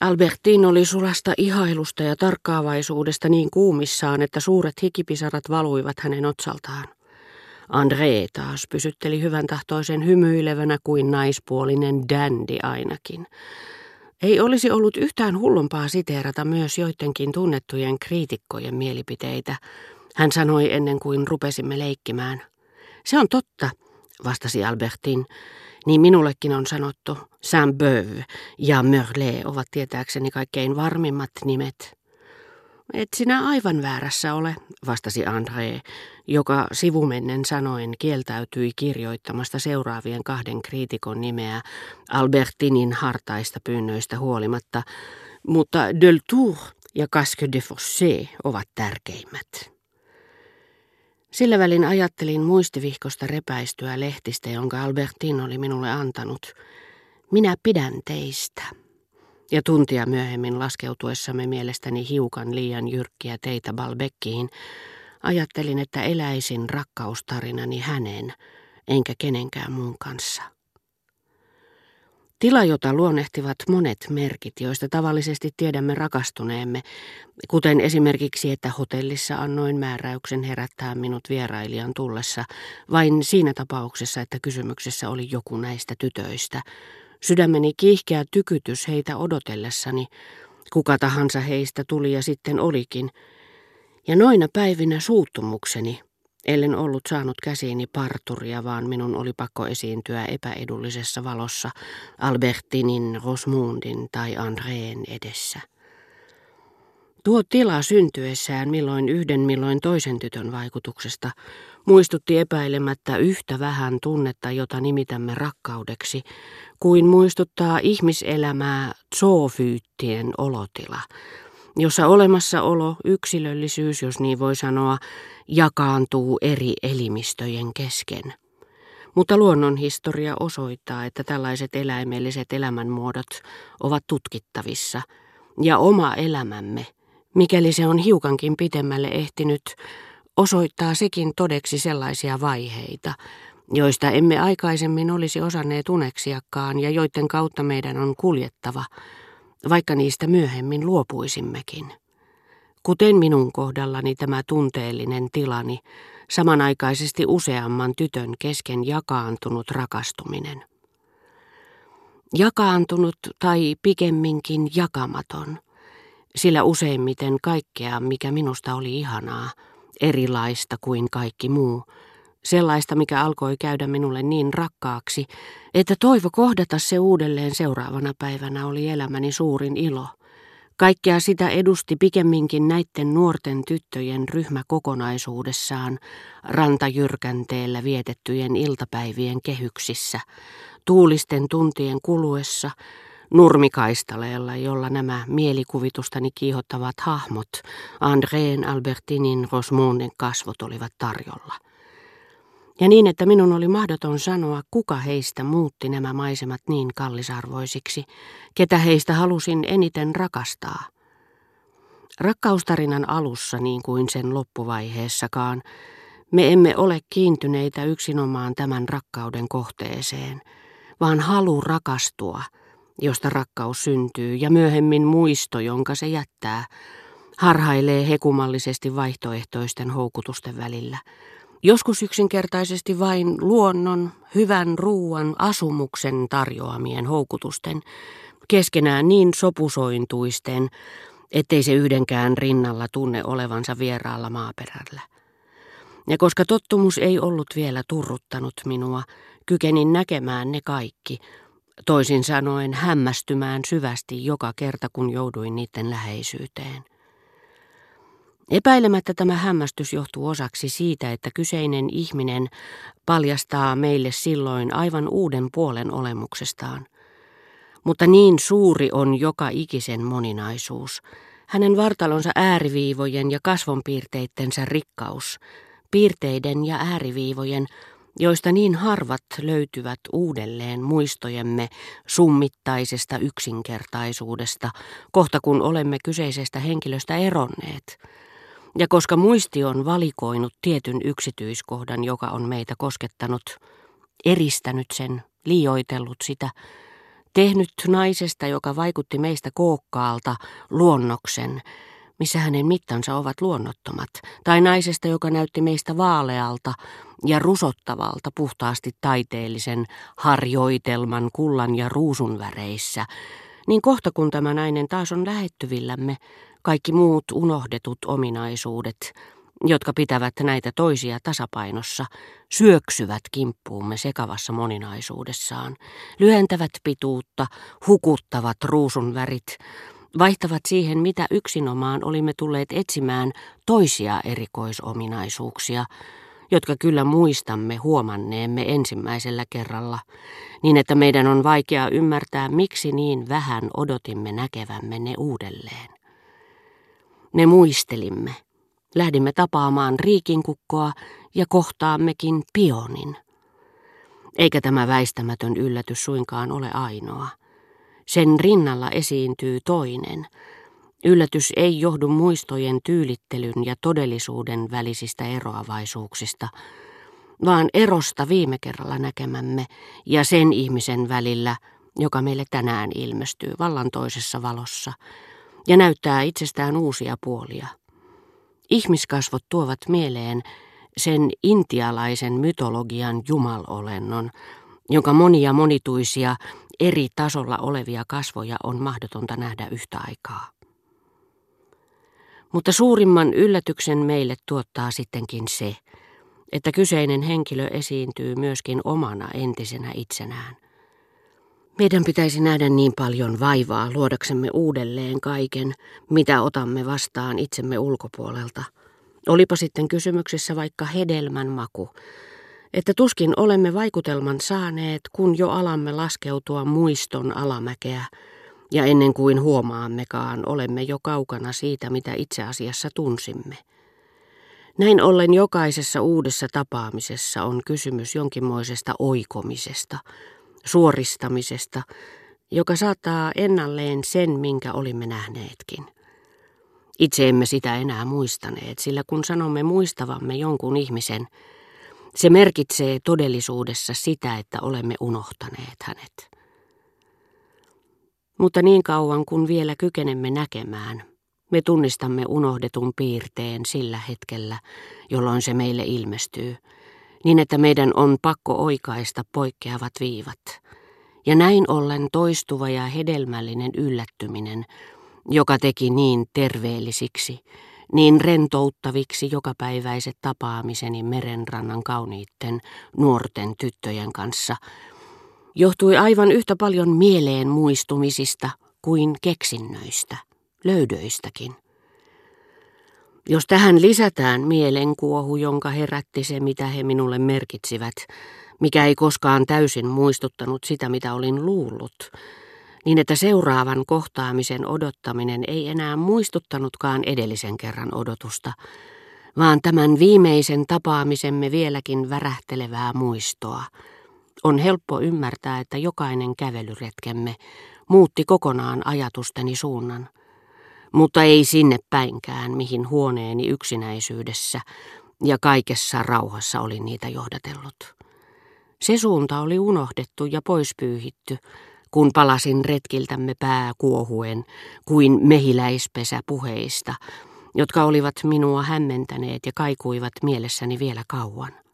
Albertin oli sulasta ihailusta ja tarkkaavaisuudesta niin kuumissaan, että suuret hikipisarat valuivat hänen otsaltaan. André taas pysytteli hyvän tahtoisen hymyilevänä kuin naispuolinen dandy ainakin. Ei olisi ollut yhtään hullumpaa siteerata myös joidenkin tunnettujen kriitikkojen mielipiteitä, hän sanoi ennen kuin rupesimme leikkimään. Se on totta, vastasi Albertin. Niin minullekin on sanottu. Saint-Beuve ja Merle ovat tietääkseni kaikkein varmimmat nimet. Et sinä aivan väärässä ole, vastasi André, joka sivumennen sanoen kieltäytyi kirjoittamasta seuraavien kahden kriitikon nimeä Albertinin hartaista pyynnöistä huolimatta, mutta Deltour ja Casque de Fossé ovat tärkeimmät. Sillä välin ajattelin muistivihkosta repäistyä lehtistä, jonka Albertin oli minulle antanut. Minä pidän teistä. Ja tuntia myöhemmin laskeutuessamme mielestäni hiukan liian jyrkkiä teitä Balbekkiin, ajattelin, että eläisin rakkaustarinani hänen, enkä kenenkään muun kanssa. Tila, jota luonnehtivat monet merkit, joista tavallisesti tiedämme rakastuneemme, kuten esimerkiksi, että hotellissa annoin määräyksen herättää minut vierailijan tullessa, vain siinä tapauksessa, että kysymyksessä oli joku näistä tytöistä. Sydämeni kiihkeä tykytys heitä odotellessani, kuka tahansa heistä tuli ja sitten olikin, ja noina päivinä suuttumukseni – Ellen ollut saanut käsiini parturia, vaan minun oli pakko esiintyä epäedullisessa valossa Albertinin, Rosmundin tai Andreen edessä. Tuo tila syntyessään milloin yhden milloin toisen tytön vaikutuksesta muistutti epäilemättä yhtä vähän tunnetta, jota nimitämme rakkaudeksi, kuin muistuttaa ihmiselämää zoofyyttien olotila, jossa olemassaolo, yksilöllisyys, jos niin voi sanoa, jakaantuu eri elimistöjen kesken. Mutta luonnonhistoria osoittaa, että tällaiset eläimelliset elämänmuodot ovat tutkittavissa, ja oma elämämme, mikäli se on hiukankin pitemmälle ehtinyt, osoittaa sekin todeksi sellaisia vaiheita, joista emme aikaisemmin olisi osanneet uneksiakaan ja joiden kautta meidän on kuljettava, vaikka niistä myöhemmin luopuisimmekin. Kuten minun kohdallani tämä tunteellinen tilani, samanaikaisesti useamman tytön kesken jakaantunut rakastuminen. Jakaantunut tai pikemminkin jakamaton, sillä useimmiten kaikkea, mikä minusta oli ihanaa, erilaista kuin kaikki muu, sellaista, mikä alkoi käydä minulle niin rakkaaksi, että toivo kohdata se uudelleen seuraavana päivänä oli elämäni suurin ilo – Kaikkea sitä edusti pikemminkin näiden nuorten tyttöjen ryhmä kokonaisuudessaan rantajyrkänteellä vietettyjen iltapäivien kehyksissä, tuulisten tuntien kuluessa, nurmikaistaleella, jolla nämä mielikuvitustani kiihottavat hahmot, Andreen, Albertinin, Rosmonden kasvot olivat tarjolla. Ja niin, että minun oli mahdoton sanoa, kuka heistä muutti nämä maisemat niin kallisarvoisiksi, ketä heistä halusin eniten rakastaa. Rakkaustarinan alussa niin kuin sen loppuvaiheessakaan, me emme ole kiintyneitä yksinomaan tämän rakkauden kohteeseen, vaan halu rakastua, josta rakkaus syntyy ja myöhemmin muisto, jonka se jättää, harhailee hekumallisesti vaihtoehtoisten houkutusten välillä – Joskus yksinkertaisesti vain luonnon, hyvän ruuan, asumuksen tarjoamien houkutusten, keskenään niin sopusointuisten, ettei se yhdenkään rinnalla tunne olevansa vieraalla maaperällä. Ja koska tottumus ei ollut vielä turruttanut minua, kykenin näkemään ne kaikki, toisin sanoen hämmästymään syvästi joka kerta kun jouduin niiden läheisyyteen. Epäilemättä tämä hämmästys johtuu osaksi siitä, että kyseinen ihminen paljastaa meille silloin aivan uuden puolen olemuksestaan. Mutta niin suuri on joka ikisen moninaisuus, hänen vartalonsa ääriviivojen ja kasvonpiirteittensä rikkaus, piirteiden ja ääriviivojen, joista niin harvat löytyvät uudelleen muistojemme summittaisesta yksinkertaisuudesta, kohta kun olemme kyseisestä henkilöstä eronneet – ja koska muisti on valikoinut tietyn yksityiskohdan, joka on meitä koskettanut, eristänyt sen, liioitellut sitä, Tehnyt naisesta, joka vaikutti meistä kookkaalta, luonnoksen, missä hänen mittansa ovat luonnottomat, tai naisesta, joka näytti meistä vaalealta ja rusottavalta puhtaasti taiteellisen harjoitelman kullan ja ruusun väreissä, niin kohta kun tämä nainen taas on lähettyvillämme, kaikki muut unohdetut ominaisuudet, jotka pitävät näitä toisia tasapainossa, syöksyvät kimppuumme sekavassa moninaisuudessaan, lyhentävät pituutta, hukuttavat ruusun värit, vaihtavat siihen, mitä yksinomaan olimme tulleet etsimään toisia erikoisominaisuuksia, jotka kyllä muistamme huomanneemme ensimmäisellä kerralla, niin että meidän on vaikea ymmärtää, miksi niin vähän odotimme näkevämme ne uudelleen. Ne muistelimme. Lähdimme tapaamaan riikinkukkoa ja kohtaammekin pionin. Eikä tämä väistämätön yllätys suinkaan ole ainoa. Sen rinnalla esiintyy toinen. Yllätys ei johdu muistojen tyylittelyn ja todellisuuden välisistä eroavaisuuksista, vaan erosta viime kerralla näkemämme ja sen ihmisen välillä, joka meille tänään ilmestyy vallan toisessa valossa ja näyttää itsestään uusia puolia. Ihmiskasvot tuovat mieleen sen intialaisen mytologian jumalolennon, jonka monia monituisia eri tasolla olevia kasvoja on mahdotonta nähdä yhtä aikaa. Mutta suurimman yllätyksen meille tuottaa sittenkin se, että kyseinen henkilö esiintyy myöskin omana entisenä itsenään. Meidän pitäisi nähdä niin paljon vaivaa luodaksemme uudelleen kaiken, mitä otamme vastaan itsemme ulkopuolelta. Olipa sitten kysymyksessä vaikka hedelmän maku, että tuskin olemme vaikutelman saaneet, kun jo alamme laskeutua muiston alamäkeä, ja ennen kuin huomaammekaan, olemme jo kaukana siitä, mitä itse asiassa tunsimme. Näin ollen jokaisessa uudessa tapaamisessa on kysymys jonkinmoisesta oikomisesta, suoristamisesta, joka saattaa ennalleen sen, minkä olimme nähneetkin. Itse emme sitä enää muistaneet, sillä kun sanomme muistavamme jonkun ihmisen, se merkitsee todellisuudessa sitä, että olemme unohtaneet hänet. Mutta niin kauan kuin vielä kykenemme näkemään, me tunnistamme unohdetun piirteen sillä hetkellä, jolloin se meille ilmestyy, niin että meidän on pakko oikaista poikkeavat viivat. Ja näin ollen toistuva ja hedelmällinen yllättyminen, joka teki niin terveellisiksi, niin rentouttaviksi jokapäiväiset tapaamiseni merenrannan kauniitten nuorten tyttöjen kanssa, johtui aivan yhtä paljon mieleen muistumisista kuin keksinnöistä, löydöistäkin. Jos tähän lisätään mielenkuohu, jonka herätti se, mitä he minulle merkitsivät, mikä ei koskaan täysin muistuttanut sitä, mitä olin luullut, niin että seuraavan kohtaamisen odottaminen ei enää muistuttanutkaan edellisen kerran odotusta, vaan tämän viimeisen tapaamisemme vieläkin värähtelevää muistoa. On helppo ymmärtää, että jokainen kävelyretkemme muutti kokonaan ajatusteni suunnan, mutta ei sinne päinkään, mihin huoneeni yksinäisyydessä ja kaikessa rauhassa oli niitä johdatellut. Se suunta oli unohdettu ja poispyyhitty, kun palasin retkiltämme pää kuohuen kuin mehiläispesä puheista, jotka olivat minua hämmentäneet ja kaikuivat mielessäni vielä kauan.